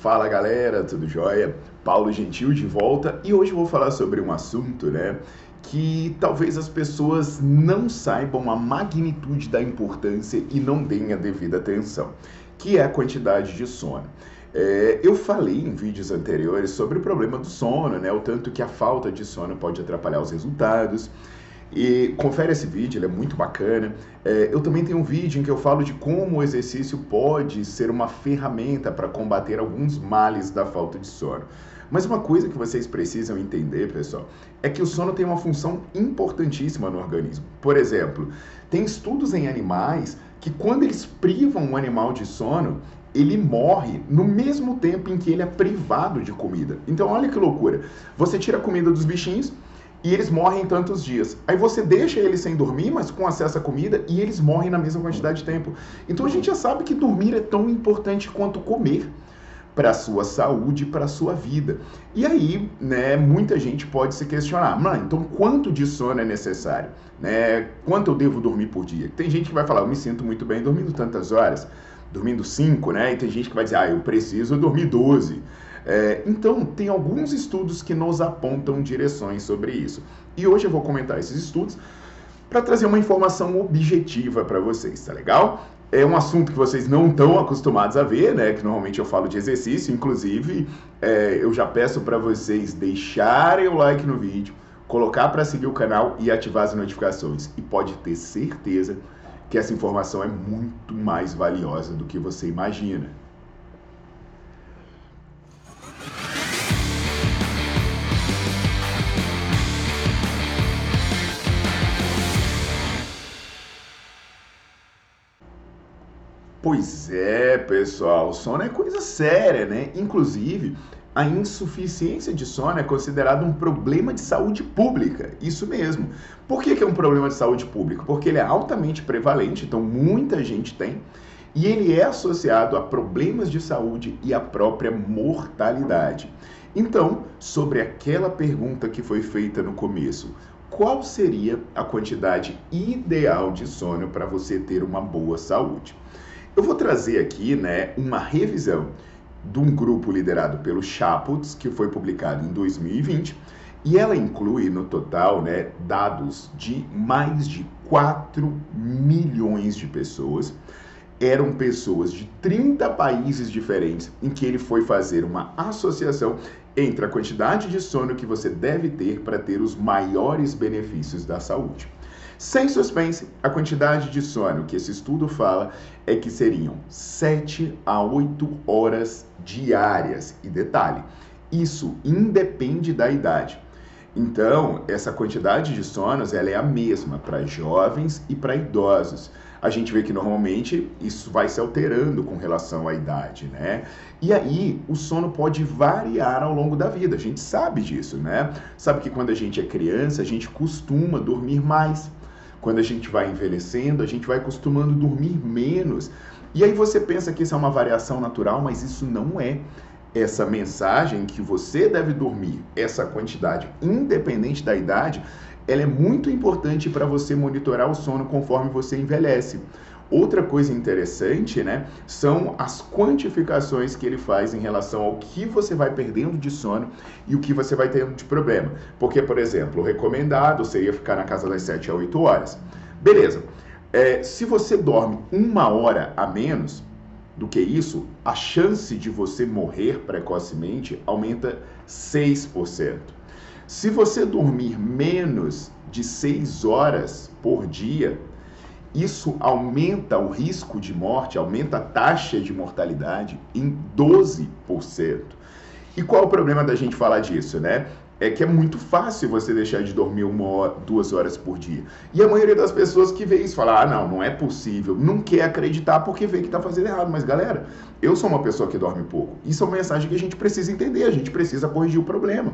Fala galera, tudo jóia? Paulo Gentil de volta e hoje vou falar sobre um assunto, né, que talvez as pessoas não saibam a magnitude da importância e não deem a devida atenção, que é a quantidade de sono. É, eu falei em vídeos anteriores sobre o problema do sono, né, o tanto que a falta de sono pode atrapalhar os resultados. E confere esse vídeo, ele é muito bacana. É, eu também tenho um vídeo em que eu falo de como o exercício pode ser uma ferramenta para combater alguns males da falta de sono. Mas uma coisa que vocês precisam entender, pessoal, é que o sono tem uma função importantíssima no organismo. Por exemplo, tem estudos em animais que quando eles privam um animal de sono, ele morre no mesmo tempo em que ele é privado de comida. Então, olha que loucura. Você tira a comida dos bichinhos, e eles morrem em tantos dias. Aí você deixa eles sem dormir, mas com acesso à comida, e eles morrem na mesma quantidade de tempo. Então a gente já sabe que dormir é tão importante quanto comer para a sua saúde, para a sua vida. E aí, né, muita gente pode se questionar, mano, então quanto de sono é necessário? Né? Quanto eu devo dormir por dia? Tem gente que vai falar, eu me sinto muito bem dormindo tantas horas, dormindo 5, né? E tem gente que vai dizer, ah, eu preciso dormir 12. É, então, tem alguns estudos que nos apontam direções sobre isso. E hoje eu vou comentar esses estudos para trazer uma informação objetiva para vocês, tá legal? É um assunto que vocês não estão acostumados a ver, né? Que normalmente eu falo de exercício, inclusive é, eu já peço para vocês deixarem o like no vídeo, colocar para seguir o canal e ativar as notificações. E pode ter certeza que essa informação é muito mais valiosa do que você imagina. Pois é, pessoal, sono é coisa séria, né? Inclusive, a insuficiência de sono é considerada um problema de saúde pública. Isso mesmo. Por que, que é um problema de saúde pública? Porque ele é altamente prevalente, então muita gente tem, e ele é associado a problemas de saúde e a própria mortalidade. Então, sobre aquela pergunta que foi feita no começo, qual seria a quantidade ideal de sono para você ter uma boa saúde? Eu vou trazer aqui né, uma revisão de um grupo liderado pelo Chaputz, que foi publicado em 2020, e ela inclui no total né, dados de mais de 4 milhões de pessoas. Eram pessoas de 30 países diferentes em que ele foi fazer uma associação entre a quantidade de sono que você deve ter para ter os maiores benefícios da saúde. Sem suspense, a quantidade de sono que esse estudo fala é que seriam 7 a 8 horas diárias. E detalhe, isso independe da idade. Então, essa quantidade de sonos ela é a mesma para jovens e para idosos. A gente vê que normalmente isso vai se alterando com relação à idade, né? E aí, o sono pode variar ao longo da vida. A gente sabe disso, né? Sabe que quando a gente é criança, a gente costuma dormir mais. Quando a gente vai envelhecendo, a gente vai acostumando dormir menos. E aí você pensa que isso é uma variação natural, mas isso não é. Essa mensagem que você deve dormir essa quantidade, independente da idade, ela é muito importante para você monitorar o sono conforme você envelhece. Outra coisa interessante, né, são as quantificações que ele faz em relação ao que você vai perdendo de sono e o que você vai tendo de problema. Porque, por exemplo, o recomendado seria ficar na casa das 7 a 8 horas. Beleza. É, se você dorme uma hora a menos, do que isso, a chance de você morrer precocemente aumenta 6%. Se você dormir menos de 6 horas por dia, isso aumenta o risco de morte, aumenta a taxa de mortalidade em 12%. E qual é o problema da gente falar disso, né? É que é muito fácil você deixar de dormir uma hora, duas horas por dia. E a maioria das pessoas que vê isso fala: ah, não, não é possível, não quer acreditar porque vê que está fazendo errado. Mas galera, eu sou uma pessoa que dorme pouco. Isso é uma mensagem que a gente precisa entender, a gente precisa corrigir o problema.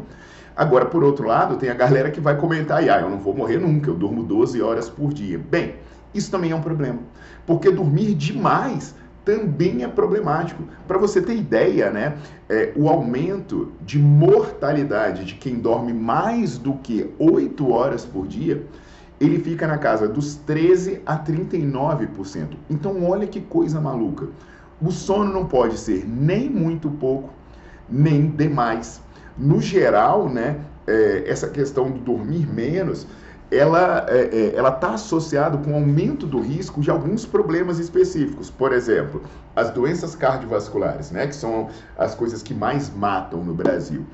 Agora, por outro lado, tem a galera que vai comentar: ah, eu não vou morrer nunca, eu durmo 12 horas por dia. Bem, isso também é um problema, porque dormir demais também é problemático. Para você ter ideia, né, é, o aumento de mortalidade de quem dorme mais do que 8 horas por dia, ele fica na casa dos 13 a 39%. Então, olha que coisa maluca. O sono não pode ser nem muito pouco, nem demais. No geral, né, é, essa questão de dormir menos ela é, é, ela está associada com aumento do risco de alguns problemas específicos. Por exemplo, as doenças cardiovasculares, né, que são as coisas que mais matam no Brasil,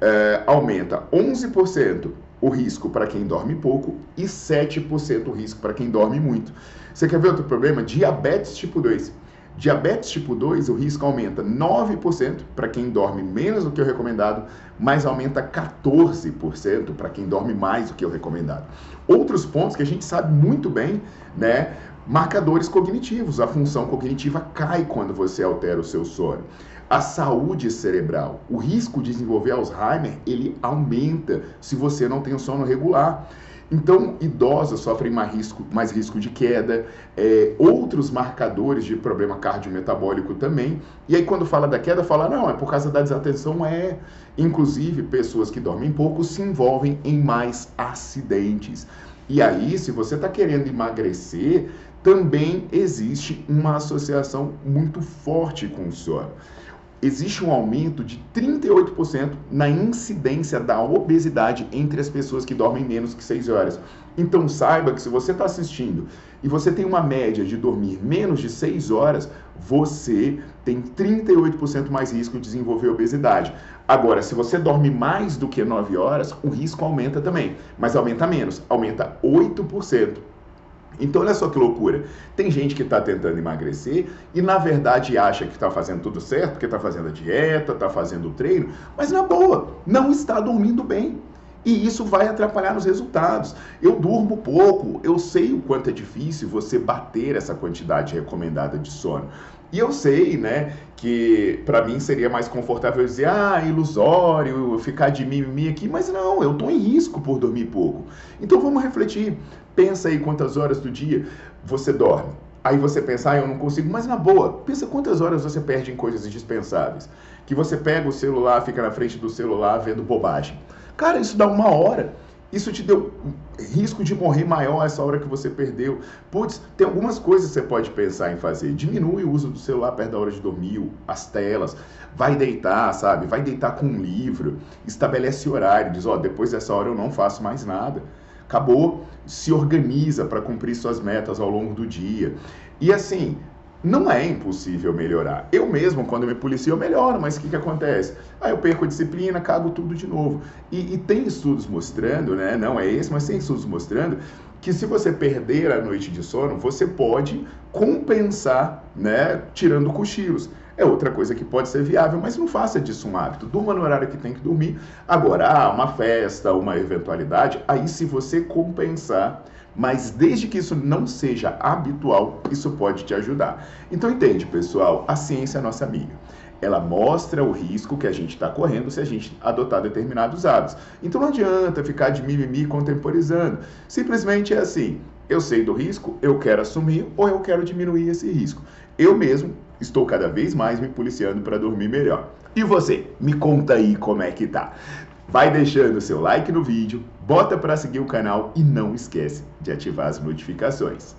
é, aumenta 11% o risco para quem dorme pouco e 7% o risco para quem dorme muito. Você quer ver outro problema? Diabetes tipo 2. Diabetes tipo 2, o risco aumenta 9% para quem dorme menos do que o recomendado, mas aumenta 14% para quem dorme mais do que o recomendado. Outros pontos que a gente sabe muito bem, né? Marcadores cognitivos. A função cognitiva cai quando você altera o seu sono. A saúde cerebral, o risco de desenvolver Alzheimer, ele aumenta se você não tem o sono regular. Então, idosos sofrem mais risco, mais risco de queda, é, outros marcadores de problema cardiometabólico também. E aí, quando fala da queda, fala, não, é por causa da desatenção, é. Inclusive, pessoas que dormem pouco se envolvem em mais acidentes. E aí, se você está querendo emagrecer, também existe uma associação muito forte com o sono existe um aumento de 38% na incidência da obesidade entre as pessoas que dormem menos que 6 horas. Então saiba que se você está assistindo e você tem uma média de dormir menos de 6 horas, você tem 38% mais risco de desenvolver obesidade. Agora, se você dorme mais do que 9 horas, o risco aumenta também, mas aumenta menos, aumenta 8%. Então, olha só que loucura. Tem gente que está tentando emagrecer e, na verdade, acha que está fazendo tudo certo, porque está fazendo a dieta, está fazendo o treino, mas, na boa, não está dormindo bem. E isso vai atrapalhar nos resultados. Eu durmo pouco, eu sei o quanto é difícil você bater essa quantidade recomendada de sono. E eu sei, né, que para mim seria mais confortável dizer, ah, ilusório, ficar de mimimi aqui, mas não, eu estou em risco por dormir pouco. Então vamos refletir. Pensa aí quantas horas do dia você dorme. Aí você pensa, ah, eu não consigo, mas na boa, pensa quantas horas você perde em coisas indispensáveis. Que você pega o celular, fica na frente do celular vendo bobagem. Cara, isso dá uma hora. Isso te deu risco de morrer maior essa hora que você perdeu. Putz, tem algumas coisas que você pode pensar em fazer. Diminui o uso do celular perto da hora de dormir, as telas. Vai deitar, sabe? Vai deitar com um livro. Estabelece horário. Diz, ó, oh, depois dessa hora eu não faço mais nada. Acabou. Se organiza para cumprir suas metas ao longo do dia. E assim, não é impossível melhorar. Eu mesmo, quando me policio, eu melhoro, mas o que, que acontece? Aí eu perco a disciplina, cago tudo de novo. E, e, tem estudos mostrando, né? Não é esse, mas tem estudos mostrando que se você perder a noite de sono, você pode compensar, né? Tirando cochilos. É outra coisa que pode ser viável, mas não faça disso um hábito. Durma no horário que tem que dormir. Agora, ah, uma festa, uma eventualidade, aí se você compensar mas desde que isso não seja habitual, isso pode te ajudar. Então entende, pessoal, a ciência é nossa amiga. Ela mostra o risco que a gente está correndo se a gente adotar determinados hábitos. Então não adianta ficar de mimimi contemporizando. Simplesmente é assim: eu sei do risco, eu quero assumir ou eu quero diminuir esse risco. Eu mesmo estou cada vez mais me policiando para dormir melhor. E você? Me conta aí como é que tá. Vai deixando seu like no vídeo, bota para seguir o canal e não esquece de ativar as notificações.